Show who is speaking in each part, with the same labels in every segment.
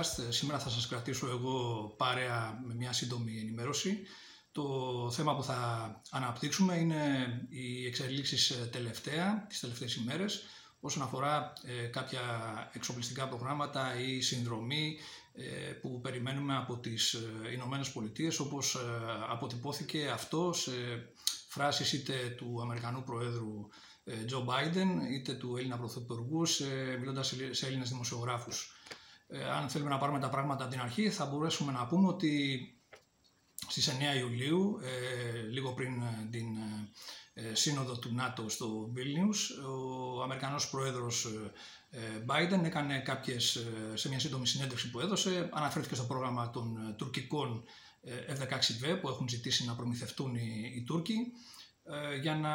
Speaker 1: Podcast. Ε, σήμερα θα σας κρατήσω εγώ παρέα με μια σύντομη ενημέρωση. Το θέμα που θα αναπτύξουμε είναι οι εξελίξεις ε, τελευταία, τις τελευταίες ημέρες, όσον αφορά κάποια εξοπλιστικά προγράμματα ή συνδρομή που περιμένουμε από τις Ηνωμένες Πολιτείες, όπως αποτυπώθηκε αυτό σε φράσεις είτε του Αμερικανού Προέδρου Τζο Μπάιντεν είτε του Έλληνα Πρωθυπουργού μιλώντας σε Έλληνες δημοσιογράφους. Ε, αν θέλουμε να πάρουμε τα πράγματα από την αρχή, θα μπορέσουμε να πούμε ότι στις 9 Ιουλίου, ε, λίγο πριν ε, την σύνοδο του ΝΑΤΟ στο Vilnius, ο Αμερικανός Πρόεδρος Biden έκανε κάποιες, σε μια σύντομη συνέντευξη που έδωσε, αναφέρθηκε στο πρόγραμμα των τουρκικών F-16V που έχουν ζητήσει να προμηθευτούν οι, οι Τούρκοι. ε, για να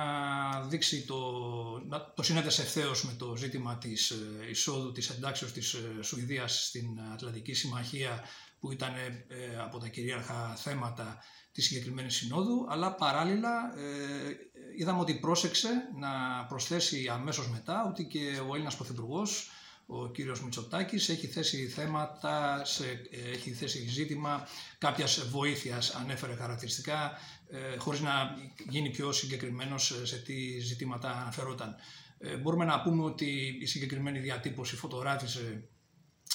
Speaker 1: δείξει το, να το συνέδεσε ευθέως με το ζήτημα της ε, εισόδου της εντάξεως της ε, Σουηδίας στην Ατλαντική Συμμαχία που ήταν από τα κυρίαρχα θέματα της συγκεκριμένης συνόδου, αλλά παράλληλα είδαμε ότι πρόσεξε να προσθέσει αμέσως μετά ότι και ο Έλληνας Πρωθυπουργός ο κύριος Μητσοτάκης έχει θέσει θέματα, σε, έχει θέσει ζήτημα κάποιας βοήθειας, ανέφερε χαρακτηριστικά, ε, χωρίς να γίνει πιο συγκεκριμένος σε τι ζητήματα αναφερόταν. Ε, μπορούμε να πούμε ότι η συγκεκριμένη διατύπωση φωτογράφησε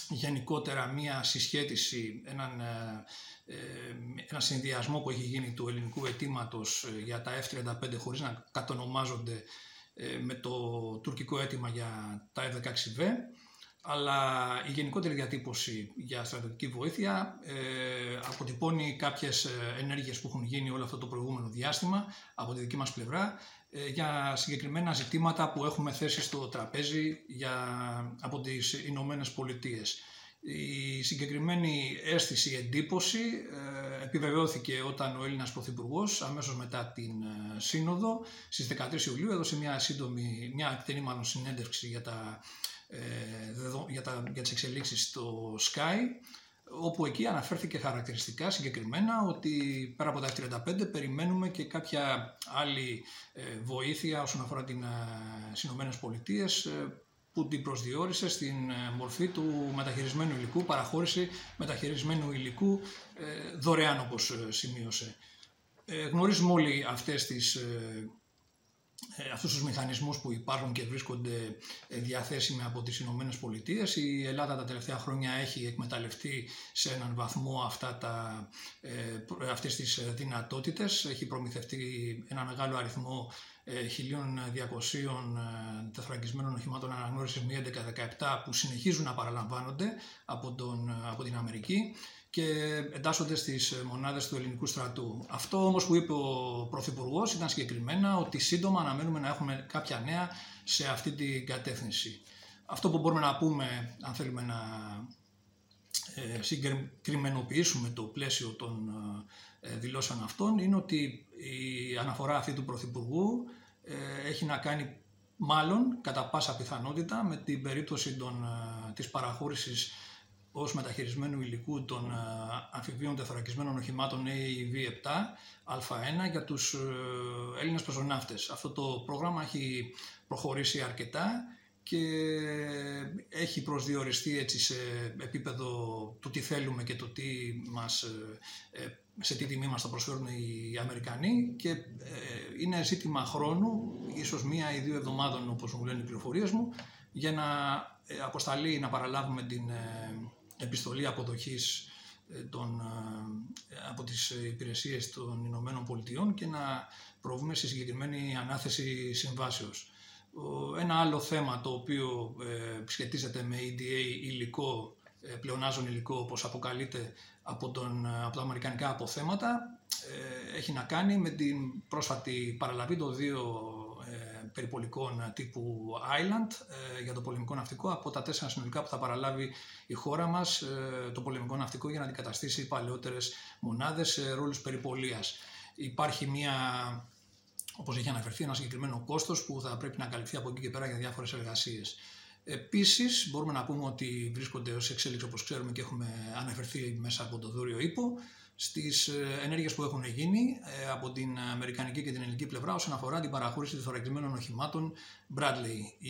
Speaker 1: γενικότερα μία συσχέτιση, έναν, ε, ένα συνδυασμό που έχει γίνει του ελληνικού αιτήματος για τα F-35 χωρίς να κατονομάζονται με το τουρκικό αίτημα για τα F-16V αλλά η γενικότερη διατύπωση για στρατιωτική βοήθεια ε, αποτυπώνει κάποιες ε, ενέργειες που έχουν γίνει όλο αυτό το προηγούμενο διάστημα από τη δική μας πλευρά ε, για συγκεκριμένα ζητήματα που έχουμε θέσει στο τραπέζι για, από τις Ηνωμένες Πολιτείες. Η συγκεκριμένη αίσθηση, εντύπωση ε, επιβεβαιώθηκε όταν ο Έλληνας Πρωθυπουργός αμέσως μετά την Σύνοδο στις 13 Ιουλίου έδωσε μια σύντομη, μια εκτενή μάλλον συνέντευξη για τα ε, για, τα, για τις εξελίξεις στο Sky όπου εκεί αναφέρθηκε χαρακτηριστικά συγκεκριμένα ότι πέρα από τα F-35 περιμένουμε και κάποια άλλη ε, βοήθεια όσον αφορά την ε, Ηνωμένες Πολιτείες που την προσδιορίσες στην μορφή του μεταχειρισμένου υλικού, παραχώρηση μεταχειρισμένου υλικού δωρεάν όπως σημείωσε. Γνωρίζουμε όλοι αυτές τις ε, αυτούς τους μηχανισμούς που υπάρχουν και βρίσκονται ε, διαθέσιμοι από τις Ηνωμένες Πολιτείες. Η Ελλάδα τα τελευταία χρόνια έχει εκμεταλλευτεί σε έναν βαθμό αυτά τα, ε, αυτές τις δυνατότητες. Έχει προμηθευτεί ένα μεγάλο αριθμό 1.200 τεθραγγισμένων οχημάτων αναγνώρισης μη 11-17 που συνεχίζουν να παραλαμβάνονται από, τον, από την Αμερική και εντάσσονται στις μονάδες του ελληνικού στρατού. Αυτό όμως που είπε ο Πρωθυπουργός ήταν συγκεκριμένα ότι σύντομα αναμένουμε να έχουμε κάποια νέα σε αυτή την κατεύθυνση. Αυτό που μπορούμε να πούμε, αν θέλουμε να ε, συγκεκριμενοποιήσουμε το πλαίσιο των ε, δηλώσεων αυτών, είναι ότι η αναφορά αυτή του Πρωθυπουργού ε, έχει να κάνει μάλλον κατά πάσα πιθανότητα με την περίπτωση των, της παραχώρησης ως μεταχειρισμένου υλικού των ε, αμφιβίων τεθωρακισμένων οχημάτων AV7 Α1 για τους ε, Έλληνες πεζοναύτες. Αυτό το πρόγραμμα έχει προχωρήσει αρκετά και έχει προσδιοριστεί έτσι σε επίπεδο του τι θέλουμε και το τι μας, ε, σε τι τιμή μας θα προσφέρουν οι Αμερικανοί και είναι ζήτημα χρόνου, ίσως μία ή δύο εβδομάδων όπως μου λένε οι πληροφορίες μου, για να αποσταλεί να παραλάβουμε την επιστολή αποδοχής ε, των, ε, από τις υπηρεσίες των Ηνωμένων Πολιτειών και να προβούμε σε συγκεκριμένη ανάθεση συμβάσεως. Ένα άλλο θέμα το οποίο ε, σχετίζεται με EDA υλικό, πλεονάζον υλικό όπως αποκαλείται από, τον, από τα αμερικανικά αποθέματα, έχει να κάνει με την πρόσφατη παραλαβή των δύο περιπολικών τύπου Island ε, για το πολεμικό ναυτικό από τα τέσσερα συνολικά που θα παραλάβει η χώρα μας ε, το πολεμικό ναυτικό για να αντικαταστήσει παλαιότερες μονάδες σε ρόλους περιπολίας. Υπάρχει μια όπως έχει αναφερθεί, ένα συγκεκριμένο κόστος που θα πρέπει να καλυφθεί από εκεί και πέρα για διάφορες εργασίες. Επίσης, μπορούμε να πούμε ότι βρίσκονται ως εξέλιξη, όπως ξέρουμε και έχουμε αναφερθεί μέσα από το δούριο ύπο, στις ε, ενέργειες που έχουν γίνει ε, από την αμερικανική και την ελληνική πλευρά όσον αφορά την παραχώρηση των θωρακισμένων οχημάτων Bradley.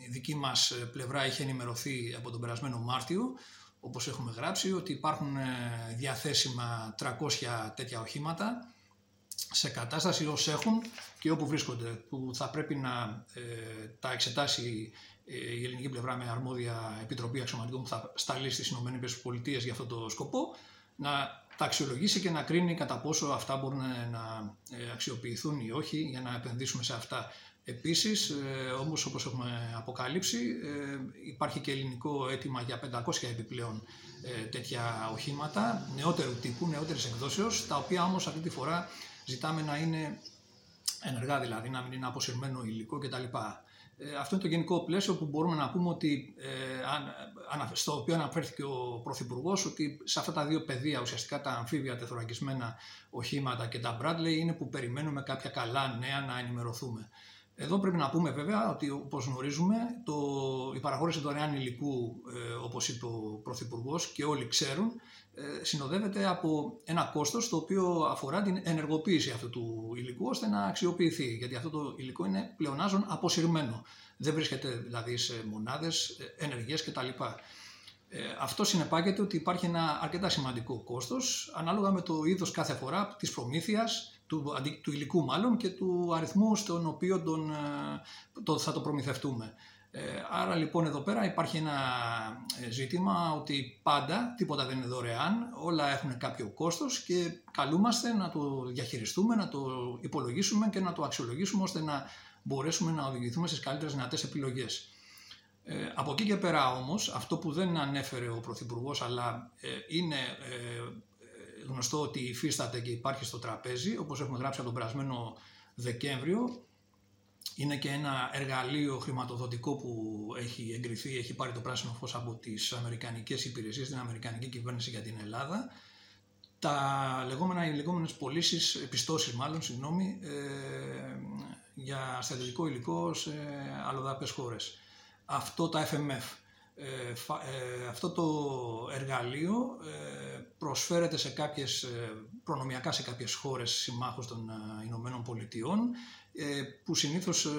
Speaker 1: Η δική μας πλευρά είχε ενημερωθεί από τον περασμένο Μάρτιο, όπως έχουμε γράψει, ότι υπάρχουν διαθέσιμα 300 τέτοια οχήματα σε κατάσταση ως έχουν και όπου βρίσκονται, που θα πρέπει να ε, τα εξετάσει η ελληνική πλευρά με αρμόδια επιτροπή αξιωματικών που θα σταλεί στις ΗΠΑ για αυτό το σκοπό να τα αξιολογήσει και να κρίνει κατά πόσο αυτά μπορούν να ε, αξιοποιηθούν ή όχι για να επενδύσουμε σε αυτά. Επίσης, ε, όμως όπως έχουμε αποκαλύψει, ε, υπάρχει και ελληνικό αίτημα για 500 επιπλέον τέτοια οχήματα, νεότερου τύπου, νεότερης εκδόσεως, τα οποία όμως αυτή τη φορά ζητάμε να είναι ενεργά δηλαδή, να μην είναι αποσυρμένο υλικό κτλ. Ε, αυτό είναι το γενικό πλαίσιο που μπορούμε να πούμε ότι, ε, στο οποίο αναφέρθηκε ο Πρωθυπουργός, ότι σε αυτά τα δύο πεδία, ουσιαστικά τα αμφίβια τεθωρακισμένα οχήματα και τα Bradley, είναι που περιμένουμε κάποια καλά νέα να ενημερωθούμε. Εδώ πρέπει να πούμε βέβαια ότι όπως γνωρίζουμε το, η παραχώρηση δωρεάν υλικού, ε, όπως είπε ο Πρωθυπουργός και όλοι ξέρουν, ε, συνοδεύεται από ένα κόστος το οποίο αφορά την ενεργοποίηση αυτού του υλικού ώστε να αξιοποιηθεί. Γιατί αυτό το υλικό είναι πλεονάζον αποσυρμένο. Δεν βρίσκεται δηλαδή σε μονάδες, ε, ενεργές κτλ. Ε, αυτό συνεπάγεται ότι υπάρχει ένα αρκετά σημαντικό κόστος ανάλογα με το είδος κάθε φορά της προμήθειας, του, του υλικού μάλλον και του αριθμού στον οποίο τον, το, θα το προμηθευτούμε. Ε, άρα λοιπόν εδώ πέρα υπάρχει ένα ε, ζήτημα ότι πάντα τίποτα δεν είναι δωρεάν, όλα έχουν κάποιο κόστος και καλούμαστε να το διαχειριστούμε, να το υπολογίσουμε και να το αξιολογήσουμε ώστε να μπορέσουμε να οδηγηθούμε στις καλύτερες δυνατές επιλογές. Ε, από εκεί και πέρα όμως, αυτό που δεν ανέφερε ο Πρωθυπουργός, αλλά ε, είναι ε, γνωστό ότι υφίσταται και υπάρχει στο τραπέζι, όπως έχουμε γράψει από τον περασμένο Δεκέμβριο, είναι και ένα εργαλείο χρηματοδοτικό που έχει εγκριθεί, έχει πάρει το πράσινο φως από τις Αμερικανικές υπηρεσίες, την Αμερικανική κυβέρνηση για την Ελλάδα. Τα λεγόμενα, οι λεγόμενες πωλήσεις, επιστώσεις μάλλον, συγγνώμη, ε, για στρατιωτικό υλικό σε αλλοδαπές χώρες. Αυτό τα FMF. Ε, ε, αυτό το εργαλείο ε, προσφέρεται σε κάποιες, ε, προνομιακά σε κάποιες χώρες συμμάχους των Ηνωμένων Πολιτειών ε, που συνήθως ε,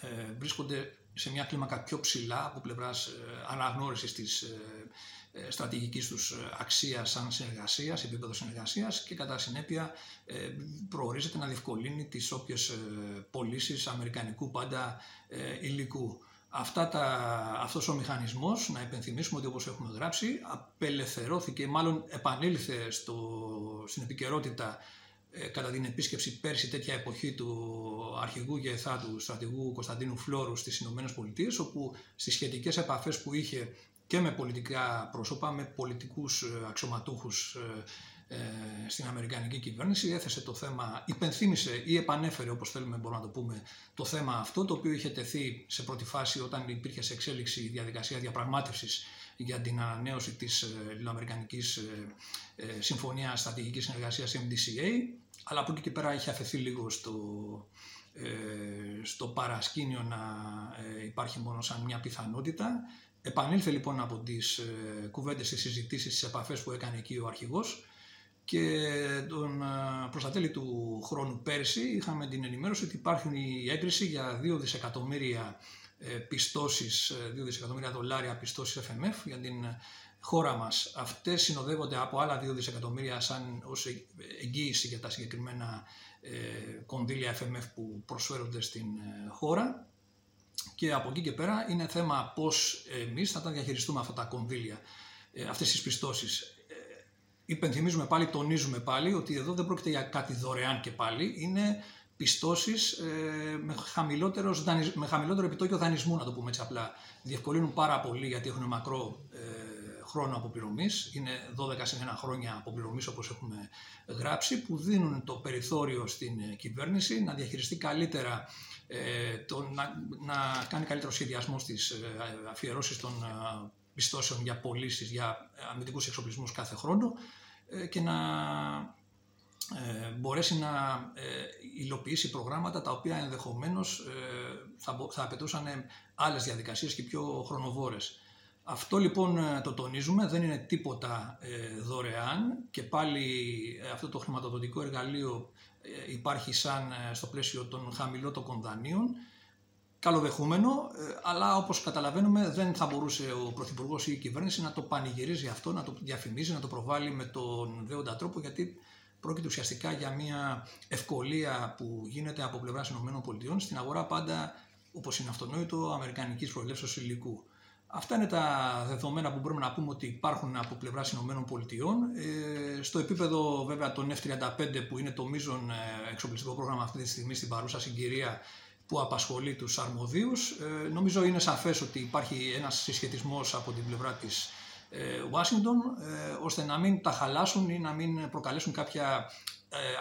Speaker 1: ε, βρίσκονται σε μια κλίμακα πιο ψηλά από πλευράς αναγνώρισης της στρατηγικής τους αξίας σαν συνεργασίας, επίπεδο συνεργασίας και κατά συνέπεια προορίζεται να διευκολύνει τις όποιες πωλήσεις αμερικανικού πάντα υλικού. Αυτά τα, αυτός ο μηχανισμός, να επενθυμίσουμε ότι όπως έχουμε γράψει, απελευθερώθηκε, μάλλον επανήλθε στο, στην επικαιρότητα ε, κατά την επίσκεψη πέρσι τέτοια εποχή του αρχηγού ΓΕΘΑ του στρατηγού Κωνσταντίνου Φλόρου στις Ηνωμένες Πολιτείες όπου στις σχετικές επαφές που είχε και με πολιτικά πρόσωπα, με πολιτικούς ε, αξιωματούχους ε, στην Αμερικανική κυβέρνηση έθεσε το θέμα, υπενθύμησε ή επανέφερε όπως θέλουμε μπορούμε να το πούμε το θέμα αυτό το οποίο είχε τεθεί σε πρώτη φάση όταν υπήρχε σε εξέλιξη η διαδικασία διαπραγμάτευσης για την ανανέωση της Ελληνοαμερικανικής Συμφωνίας Στρατηγικής Συνεργασίας MDCA αλλά από εκεί και πέρα είχε αφαιθεί λίγο στο, ε, στο παρασκήνιο να ε, υπάρχει μόνο σαν μια πιθανότητα. Επανήλθε λοιπόν από τις ε, κουβέντες, τις συζητήσεις, τις επαφές που έκανε εκεί ο αρχηγός και τον, ε, προς τα τέλη του χρόνου πέρσι είχαμε την ενημέρωση ότι υπάρχει η έγκριση για 2 δισεκατομμύρια ε, πιστώσεις, 2 δισεκατομμύρια δολάρια πιστώσεις FMF για την χώρα μας. Αυτές συνοδεύονται από άλλα 2 δισεκατομμύρια σαν ως εγγύηση για τα συγκεκριμένα ε, κονδύλια FMF που προσφέρονται στην ε, χώρα και από εκεί και πέρα είναι θέμα πώς εμείς θα τα διαχειριστούμε αυτά τα κονδύλια, ε, αυτές τις πιστώσεις. Ε, υπενθυμίζουμε πάλι, τονίζουμε πάλι ότι εδώ δεν πρόκειται για κάτι δωρεάν και πάλι, είναι πιστώσεις ε, με, με χαμηλότερο επιτόκιο δανεισμού, να το πούμε έτσι απλά. Διευκολύνουν πάρα πολύ γιατί έχουν μακρό ε, χρόνο αποπληρωμής, είναι 12 συν 1 χρόνια αποπληρωμής όπως έχουμε γράψει, που δίνουν το περιθώριο στην ε, κυβέρνηση να διαχειριστεί καλύτερα, ε, το, να, να κάνει καλύτερο σχεδιασμό στις ε, αφιερώσεις των ε, πιστώσεων για πωλήσεις, για αμυντικούς εξοπλισμούς κάθε χρόνο ε, και να ε, μπορέσει να υλοποιήσει προγράμματα τα οποία ενδεχομένως θα, θα απαιτούσαν άλλες διαδικασίες και πιο χρονοβόρες. Αυτό λοιπόν το τονίζουμε, δεν είναι τίποτα δωρεάν και πάλι αυτό το χρηματοδοτικό εργαλείο υπάρχει σαν στο πλαίσιο των χαμηλότερων δανείων καλοδεχούμενο, ε, αλλά όπως καταλαβαίνουμε δεν θα μπορούσε ο Πρωθυπουργός ή η κυβέρνηση να το πανηγυρίζει αυτό, να το διαφημίζει, να το προβάλλει με τον δέοντα τρόπο, γιατί πρόκειται ουσιαστικά για μια ευκολία που γίνεται από πλευράς ΗΠΑ στην αγορά πάντα, όπως είναι αυτονόητο, αμερικανικής προελεύσεως υλικού. Αυτά είναι τα δεδομένα που μπορούμε να πούμε ότι υπάρχουν από πλευράς ΗΠΑ. Ε, στο επίπεδο βέβαια των F-35 που είναι το μείζον ε, εξοπλιστικό πρόγραμμα αυτή τη στιγμή στην παρούσα συγκυρία που απασχολεί τους αρμοδίους. Ε, νομίζω είναι σαφές ότι υπάρχει ένας συσχετισμός από την πλευρά της ε, Ουάσιγκτον ε, ώστε να μην τα χαλάσουν ή να μην προκαλέσουν κάποια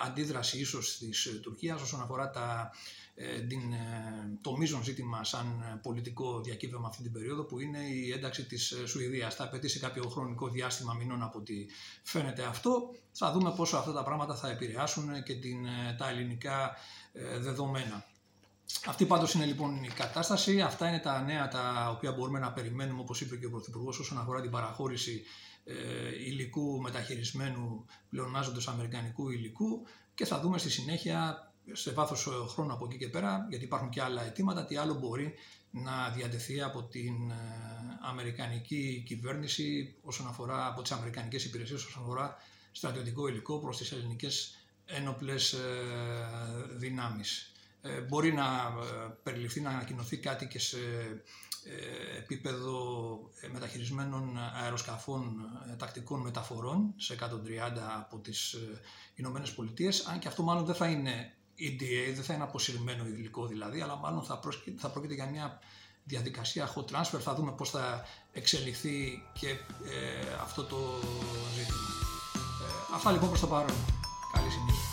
Speaker 1: αντίδραση ίσως της Τουρκίας όσον αφορά τα, την, το μείζον ζήτημα σαν πολιτικό διακύβευμα αυτή την περίοδο που είναι η ένταξη της Σουηδίας. Θα απαιτήσει κάποιο χρονικό διάστημα μηνών από ό,τι φαίνεται αυτό. Θα δούμε πόσο αυτά τα πράγματα θα επηρεάσουν και την, τα ελληνικά δεδομένα. Αυτή πάντως είναι λοιπόν η κατάσταση. Αυτά είναι τα νέα τα οποία μπορούμε να περιμένουμε, όπως είπε και ο Πρωθυπουργός, όσον αφορά την παραχώρηση ε, υλικού μεταχειρισμένου πλεονάζοντος αμερικανικού υλικού και θα δούμε στη συνέχεια σε βάθος ε, χρόνου από εκεί και πέρα, γιατί υπάρχουν και άλλα αιτήματα, τι άλλο μπορεί να διατεθεί από την ε, Αμερικανική κυβέρνηση όσον αφορά, από τις Αμερικανικές υπηρεσίες όσον αφορά στρατιωτικό υλικό προς τις ελληνικές ένοπλες δυνάμεις. Ε, μπορεί να ε, περιληφθεί, να ανακοινωθεί κάτι και σε ε, επίπεδο μεταχειρισμένων αεροσκαφών τακτικών μεταφορών σε 130 από τις Ηνωμένες Πολιτείες, αν και αυτό μάλλον δεν θα είναι EDA, δεν θα είναι αποσυρμένο υλικό δηλαδή, αλλά μάλλον θα, θα πρόκειται για μια διαδικασία hot transfer, θα δούμε πώς θα εξελιχθεί και αυτό το ζήτημα. αυτά λοιπόν προς το παρόν. Καλή συνέχεια.